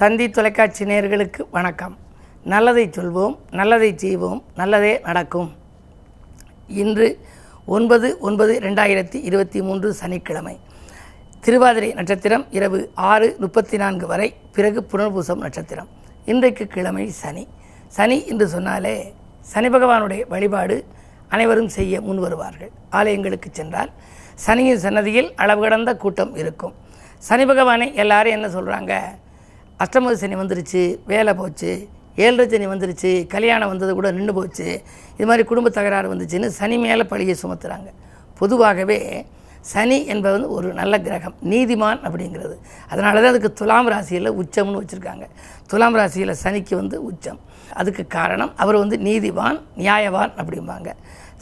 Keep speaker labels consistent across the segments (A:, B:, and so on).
A: தந்தி தொலைக்காட்சி நேயர்களுக்கு வணக்கம். நல்லதை சொல்வோம் நல்லதை செய்வோம் நல்லதே நடக்கும். இன்று ஒன்பது ஒன்பது ரெண்டாயிரத்தி இருபத்தி மூன்று சனிக்கிழமை. திருவாதிரை நட்சத்திரம் இரவு ஆறு முப்பத்தி நான்கு வரை பிறகு புனர்பூசம் நட்சத்திரம். இன்றைக்கு கிழமை சனி. சனி என்று சொன்னாலே சனி பகவானுடைய வழிபாடு அனைவரும் செய்ய முன் வருவார்கள். ஆலயங்களுக்கு சென்றால் சனியின் சன்னதியில் அளவு கடந்த கூட்டம் இருக்கும். சனி பகவானை எல்லாரும் என்ன சொல்கிறாங்க அஷ்டமதி சனி வந்துருச்சு வேலை போச்சு ஏழரை சனி வந்துருச்சு கல்யாணம் வந்தது கூட நின்று போச்சு. இது மாதிரி குடும்ப தகராறு வந்துச்சுன்னு சனி மேலே பழியை சுமத்துறாங்க. பொதுவாகவே சனி என்பது வந்து ஒரு நல்ல கிரகம் நீதிமான் அப்படிங்கிறது. அதனால தான் அதுக்கு துலாம் ராசியில் உச்சம்னு வச்சுருக்காங்க. துலாம் ராசியில் சனிக்கு வந்து உச்சம். அதுக்கு காரணம் அவர் வந்து நீதிவான் நியாயவான் அப்படிம்பாங்க.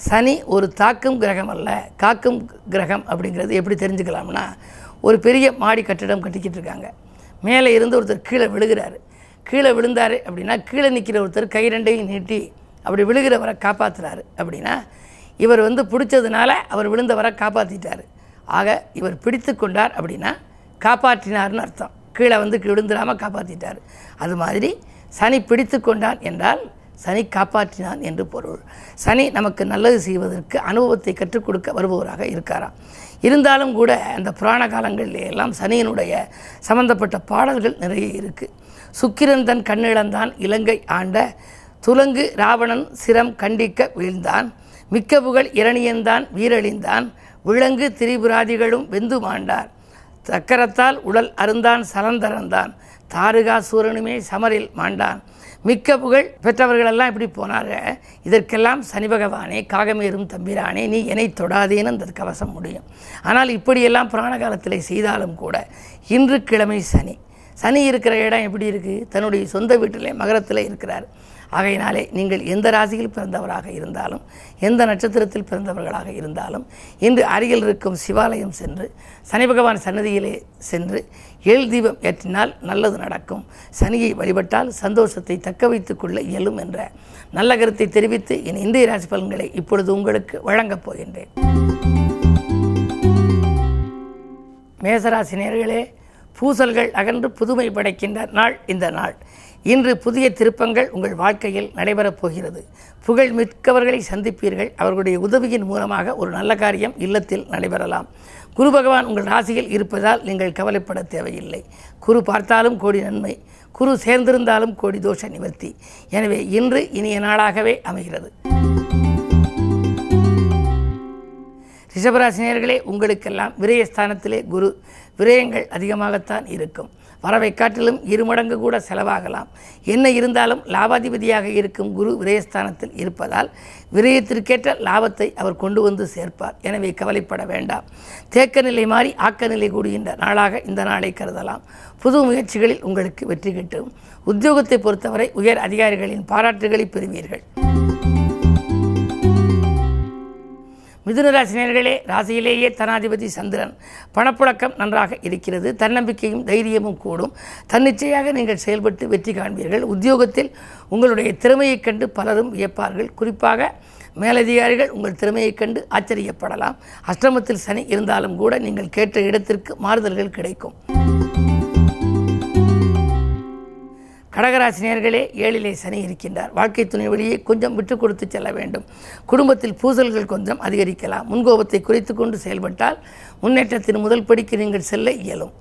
A: சனி ஒரு தாக்கும் கிரகம் அல்ல காக்கும் கிரகம் அப்படிங்கிறது எப்படி தெரிஞ்சுக்கலாம்னா ஒரு பெரிய மாடி கட்டிடம் கட்டிக்கிட்டு இருக்காங்க. மேலே இருந்து ஒருத்தர் கீழே விழுகிறார். கீழே விழுந்தார் அப்படின்னா கீழே நிற்கிற ஒருத்தர் கை ரெண்டையும் நீட்டி அப்படி விழுகிறவரை காப்பாற்றுறாரு அப்படின்னா இவர் வந்து பிடிச்சதுனால அவர் விழுந்தவரை காப்பாற்றிட்டார் ஆக இவர் பிடித்து கொண்டார் அப்படின்னா காப்பாற்றினார்னு அர்த்தம். கீழே வந்து விழுந்துடாமல் காப்பாற்றிட்டார் அது மாதிரி சனி பிடித்து கொண்டான் என்றால் சனி காப்பாற்றினான் என்று பொருள். சனி நமக்கு நல்லது செய்வதற்கு அனுபவத்தை கற்றுக் கொடுக்க வருபவராக இருக்காராம் இருந்தாலும் கூட அந்த புராண காலங்களிலே எல்லாம் சனியினுடைய சம்பந்தப்பட்ட பாடல்கள் நிறைய இருக்குது சுக்கிரன் தன் கண்ணிழந்தான் இலங்கை ஆண்ட துலங்கு ராவணன் சிரம் கண்டிக்க வீழ்ந்தான். மிக்க புகழ் இரணியன்தான் வீரழிந்தான். விலங்கு திரிபுராதிகளும் வெந்து மாண்டார். சக்கரத்தால் உடல் அருந்தான் சலந்தரந்தான். தாருகா சூரனுமே சமரில் மாண்டான். மிக்க புகழ் பெற்றவர்களெல்லாம் இப்படி போனாங்க. இதற்கெல்லாம் சனி பகவானே காகமேறும் தம்பிரானே நீ என்னை தொடாதேன்னு அந்த கவசம் முடியும். ஆனால் இப்படியெல்லாம் புராண காலத்தில் செய்தாலும் கூட இன்று கிழமை சனி. சனி இருக்கிற இடம் எப்படி இருக்குது தன்னுடைய சொந்த வீட்டிலே மகரத்தில் இருக்கிறார். ஆகையினாலே நீங்கள் எந்த ராசியில் பிறந்தவராக இருந்தாலும் எந்த நட்சத்திரத்தில் பிறந்தவர்களாக இருந்தாலும் இன்று அருகில் இருக்கும் சிவாலயம் சென்று சனி பகவான் சன்னதியிலே சென்று ஏழு தீபம் ஏற்றினால் நல்லது நடக்கும். சனியை வழிபட்டால் சந்தோஷத்தை தக்க வைத்துக் கொள்ள இயலும் என்ற நல்ல கருத்தை தெரிவித்து என் இந்திய ராசி பலன்களை இப்பொழுது உங்களுக்கு வழங்கப் போகின்றேன். மேசராசி நேர்களே பூசல்கள் அகன்று புதுமை படைக்கின்ற நாள் இந்த நாள். இன்று புதிய திருப்பங்கள் உங்கள் வாழ்க்கையில் நடைபெறப் போகிறது. புகழ் மிக்கவர்களை சந்திப்பீர்கள். அவர்களுடைய உதவியின் மூலமாக ஒரு நல்ல காரியம் இல்லத்தில் நடைபெறலாம். குரு பகவான் உங்கள் ராசியில் இருப்பதால் நீங்கள் கவலைப்பட தேவையில்லை. குரு பார்த்தாலும் கோடி நன்மை. குரு சேர்ந்திருந்தாலும் கோடி தோஷ நிவர்த்தி. எனவே இன்று இனிய நாளாகவே அமைகிறது. ரிஷபராசினியர்களே உங்களுக்கெல்லாம் விரயஸ்தானத்திலே குரு விரயங்கள் அதிகமாகத்தான் இருக்கும். வரவை காட்டிலும் இருமடங்கு கூட செலவாகலாம். என்ன இருந்தாலும் லாபாதிபதியாக இருக்கும் குரு விரயஸ்தானத்தில் இருப்பதால் விரயத்திற்கேற்ற லாபத்தை அவர் கொண்டு வந்து சேர்ப்பார். எனவே கவலைப்பட வேண்டாம். தேக்க நிலை மாறி ஆக்க நிலை கூடுகின்ற நாளாக இந்த நாளை கருதலாம். புது முயற்சிகளில் உங்களுக்கு வெற்றி கிட்டும். உத்தியோகத்தை பொறுத்தவரை உயர் அதிகாரிகளின் பாராட்டுகளை பெறுவீர்கள். மிதுனராசினியர்களே ராசியிலேயே தனாதிபதி சந்திரன். பணப்புழக்கம் நன்றாக இருக்கிறது தன்னம்பிக்கையும் தைரியமும் கூடும். தன்னிச்சையாக நீங்கள் செயல்பட்டு வெற்றி காண்பீர்கள். உத்தியோகத்தில் உங்களுடைய திறமையைக் கண்டு பலரும் வியப்பார்கள். குறிப்பாக மேலதிகாரிகள் உங்கள் திறமையைக் கண்டு ஆச்சரியப்படலாம். அஷ்டமத்தில் சனி இருந்தாலும் கூட நீங்கள் கேட்ட இடத்திற்கு மாறுதல்கள் கிடைக்கும். கடகராசினியர்களே ஏழிலே சனி இருக்கின்றார். வாழ்க்கை துணை வழியை கொஞ்சம் விட்டு கொடுத்து செல்ல வேண்டும். குடும்பத்தில் பூசல்கள் கொஞ்சம் அதிகரிக்கலாம். முன்கோபத்தை குறைத்து கொண்டு செயல்பட்டால் முன்னேற்றத்தின் முதல் படிக்கு நீங்கள் செல்ல இயலும்.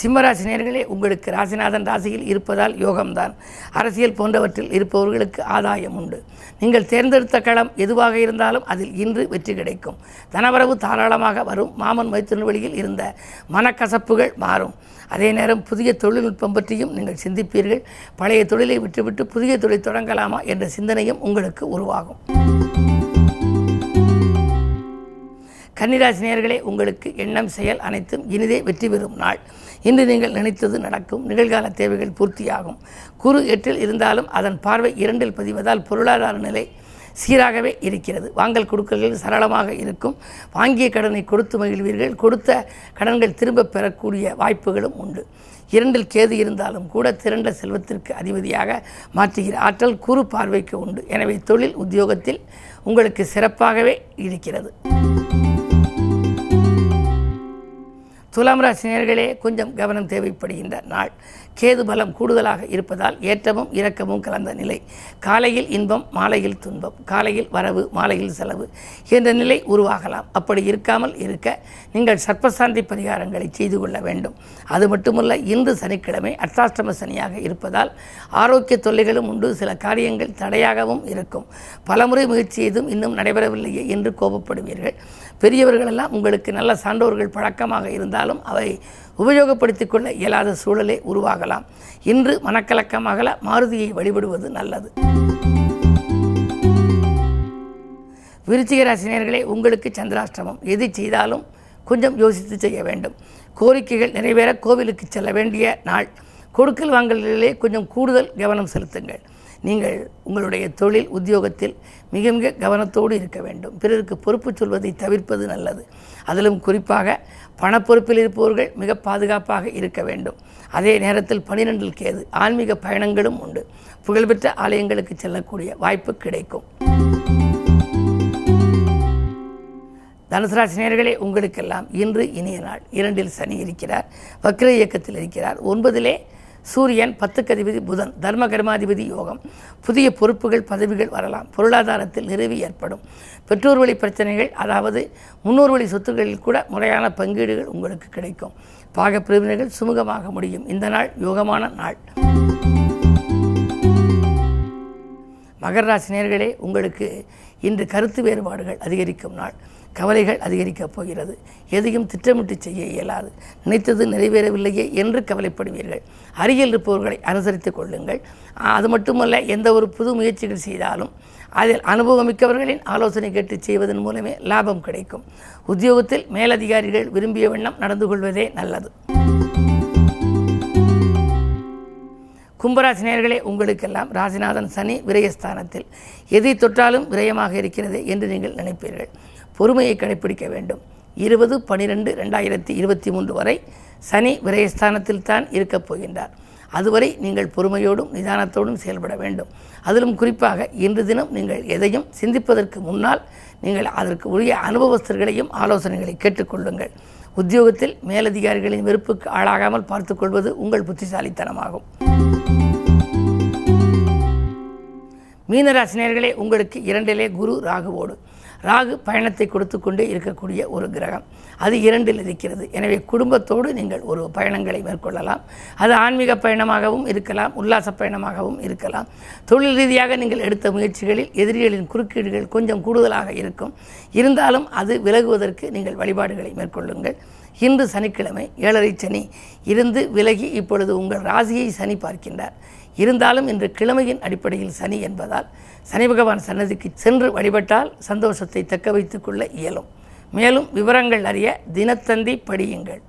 A: சிம்மராசி நேர்களே உங்களுக்கு ராசிநாதன் ராசியில் இருப்பதால் யோகம்தான். அரசியல் போன்றவற்றில் இருப்பவர்களுக்கு ஆதாயம் உண்டு. நீங்கள் தேர்ந்தெடுத்த களம் எதுவாக இருந்தாலும் அதில் இன்று வெற்றி கிடைக்கும். தனவரவு தாராளமாக வரும். மாமன் மைத்திரன் வழியில் இருந்த மனக்கசப்புகள் மாறும். அதே நேரம் புதிய தொழில்நுட்பம் பற்றியும் நீங்கள் சிந்திப்பீர்கள். பழைய தொழிலை விட்டுவிட்டு புதிய தொழில் தொடங்கலாமா என்ற சிந்தனையும் உங்களுக்கு உருவாகும். கன்னிராசி நேர்களே உங்களுக்கு எண்ணம் செயல் அனைத்தும் இனிதே வெற்றி பெறும் நாள். இன்று நீங்கள் நினைத்தது நடக்கும். நிகழ்கால தேவைகள் பூர்த்தியாகும். குறு எட்டில் இருந்தாலும் அதன் பார்வை இரண்டில் பதிவதால் பொருளாதார நிலை சீராகவே இருக்கிறது. வாங்கல் கொடுக்கல்கள் சரளமாக இருக்கும். வாங்கிய கடனை கொடுத்து மகிழ்வீர்கள். கொடுத்த கடன்கள் திரும்ப பெறக்கூடிய வாய்ப்புகளும் உண்டு. இரண்டில் கேது இருந்தாலும் கூட திரண்ட செல்வத்திற்கு அதிபதியாக மாற்றுகிற ஆற்றல் குறு பார்வைக்கு உண்டு. எனவே தொழில் உத்தியோகத்தில் உங்களுக்கு சிறப்பாகவே இருக்கிறது. துலாம் ராசி கொஞ்சம் கவனம் தேவைப்படுகின்ற நாள். கேது பலம் கூடுதலாக இருப்பதால் ஏற்றமும் இரக்கமும் கலந்த நிலை. காலையில் இன்பம் மாலையில் துன்பம். காலையில் வரவு மாலையில் செலவு. என்ற நிலை உருவாகலாம். அப்படி இருக்காமல் இருக்க நீங்கள் சர்ப்பசாந்தி பரிகாரங்களை செய்து கொள்ள வேண்டும். அது மட்டுமல்ல இன்று சனிக்கிழமை அர்த்தாஷ்டம சனியாக இருப்பதால் ஆரோக்கிய தொல்லைகளும் உண்டு. சில காரியங்கள் தடையாகவும் இருக்கும். பலமுறை முயற்சி செய்தும் இன்னும் நடைபெறவில்லையே என்று கோபப்படுவீர்கள். பெரியவர்களெல்லாம் உங்களுக்கு நல்ல சான்றோர்கள் பழக்கமாக இருந்தாலும் அவை உபயோகப்படுத்தி கொள்ள இயலாத சூழலே உருவாகலாம். இன்று மனக்கலக்கமாக மாருதியை வழிபடுவது நல்லது. விருச்சிக ராசினியர்களே உங்களுக்கு சந்திராஷ்டமம். எது செய்தாலும் கொஞ்சம் யோசித்து செய்ய வேண்டும். கோரிக்கைகள் நிறைவேற கோவிலுக்கு செல்ல வேண்டிய நாள். கொடுக்கல் வாங்கலிலே கொஞ்சம் கூடுதல் கவனம் செலுத்துங்கள். நீங்கள் உங்களுடைய தொழில் உத்தியோகத்தில் மிக மிக கவனத்தோடு இருக்க வேண்டும். பிறருக்கு பொறுப்பு சொல்வதை தவிர்ப்பது நல்லது. அதிலும் குறிப்பாக பணப்பொறுப்பில் இருப்பவர்கள் மிக பாதுகாப்பாக இருக்க வேண்டும். அதே நேரத்தில் பனிரெண்டில் கேது ஆன்மீக பயணங்களும் உண்டு. புகழ்பெற்ற ஆலயங்களுக்கு செல்லக்கூடிய வாய்ப்பு கிடைக்கும். தனுசராசினியர்களே உங்களுக்கெல்லாம் இன்று இனிய நாள். இரண்டில் சனி இருக்கிறார் வக்ர இயக்கத்தில் இருக்கிறார். ஒன்பதிலே சூரியன் பத்துக்கு அதிபதி புதன் தர்ம கர்மாதிபதி யோகம். புதிய பொறுப்புகள் பதவிகள் வரலாம். பொருளாதாரத்தில் நிறுவி ஏற்படும். பெற்றோர் வழி பிரச்சனைகள் அதாவது முன்னோர் வழி சொத்துக்களில் கூட முறையான பங்கீடுகள் உங்களுக்கு கிடைக்கும். பாக பிரிவினைகள் சுமூகமாக முடியும். இந்த நாள் யோகமான நாள். மகர ராசி உங்களுக்கு இன்று கருத்து வேறுபாடுகள் அதிகரிக்கும் நாள். கவலைகள் அதிகரிக்கப் போகிறது. எதையும் திட்டமிட்டு செய்ய இயலாது. நினைத்தது நிறைவேறவில்லையே என்று கவலைப்படுவீர்கள். அருகில் இருப்பவர்களை அனுசரித்து கொள்ளுங்கள். அது மட்டுமல்ல எந்த ஒரு புது முயற்சிகள் செய்தாலும் அதில் அனுபவமிக்கவர்களின் ஆலோசனை கேட்டு செய்வதன் மூலமே லாபம் கிடைக்கும். உத்தியோகத்தில் மேலதிகாரிகள் விரும்பிய வண்ணம் நடந்து கொள்வதே நல்லது. கும்பராசி நேயர்களே உங்களுக்கெல்லாம் ராசிநாதன் சனி விரயஸ்தானத்தில். எதை தொட்டாலும் விரயமாக இருக்கிறது என்று நீங்கள் நினைப்பீர்கள். பொறுமையை கடைபிடிக்க வேண்டும். இருபது பனிரெண்டு ரெண்டாயிரத்தி இருபத்தி மூன்று வரை சனி விரயஸ்தானத்தில் தான் இருக்கப் போகின்றார். அதுவரை நீங்கள் பொறுமையோடும் நிதானத்தோடும் செயல்பட வேண்டும். அதிலும் குறிப்பாக இன்று தினம் நீங்கள் எதையும் சிந்திப்பதற்கு முன்னால் நீங்கள் அதற்கு உரிய அனுபவஸ்தர்களையும் ஆலோசனைகளை கேட்டுக்கொள்ளுங்கள். உத்தியோகத்தில் மேலதிகாரிகளின் வெறுப்புக்கு ஆளாகாமல் பார்த்துக்கொள்வது உங்கள் புத்திசாலித்தனமாகும். மீனராசினியர்களே உங்களுக்கு இரண்டிலே குரு ராகுவோடு. ராகு பயணத்தை கொடுத்து கொண்டே இருக்கக்கூடிய ஒரு கிரகம். அது இரண்டில் இருக்கிறது. எனவே குடும்பத்தோடு நீங்கள் ஒரு பயணங்களை மேற்கொள்ளலாம். அது ஆன்மீக பயணமாகவும் இருக்கலாம். உல்லாச பயணமாகவும் இருக்கலாம். தொழில் ரீதியாக நீங்கள் எடுத்த முயற்சிகளில் எதிரிகளின் குறுக்கீடுகள் கொஞ்சம் கூடுதலாக இருக்கும். இருந்தாலும் அது விலகுவதற்கு நீங்கள் வழிபாடுகளை மேற்கொள்ளுங்கள். இன்று சனிக்கிழமை ஏழரை சனி இருந்து விலகி இப்பொழுது உங்கள் ராசியை சனி பார்க்கின்றார். இருந்தாலும் இன்று கிழமையின் அடிப்படையில் சனி என்பதால் சனி பகவான் சன்னதிக்கு சென்று வழிபட்டால் சந்தோஷத்தை தக்க வைத்துக்கொள்ள இயலும். மேலும் விவரங்கள் அறிய தினத்தந்தி படியுங்கள்.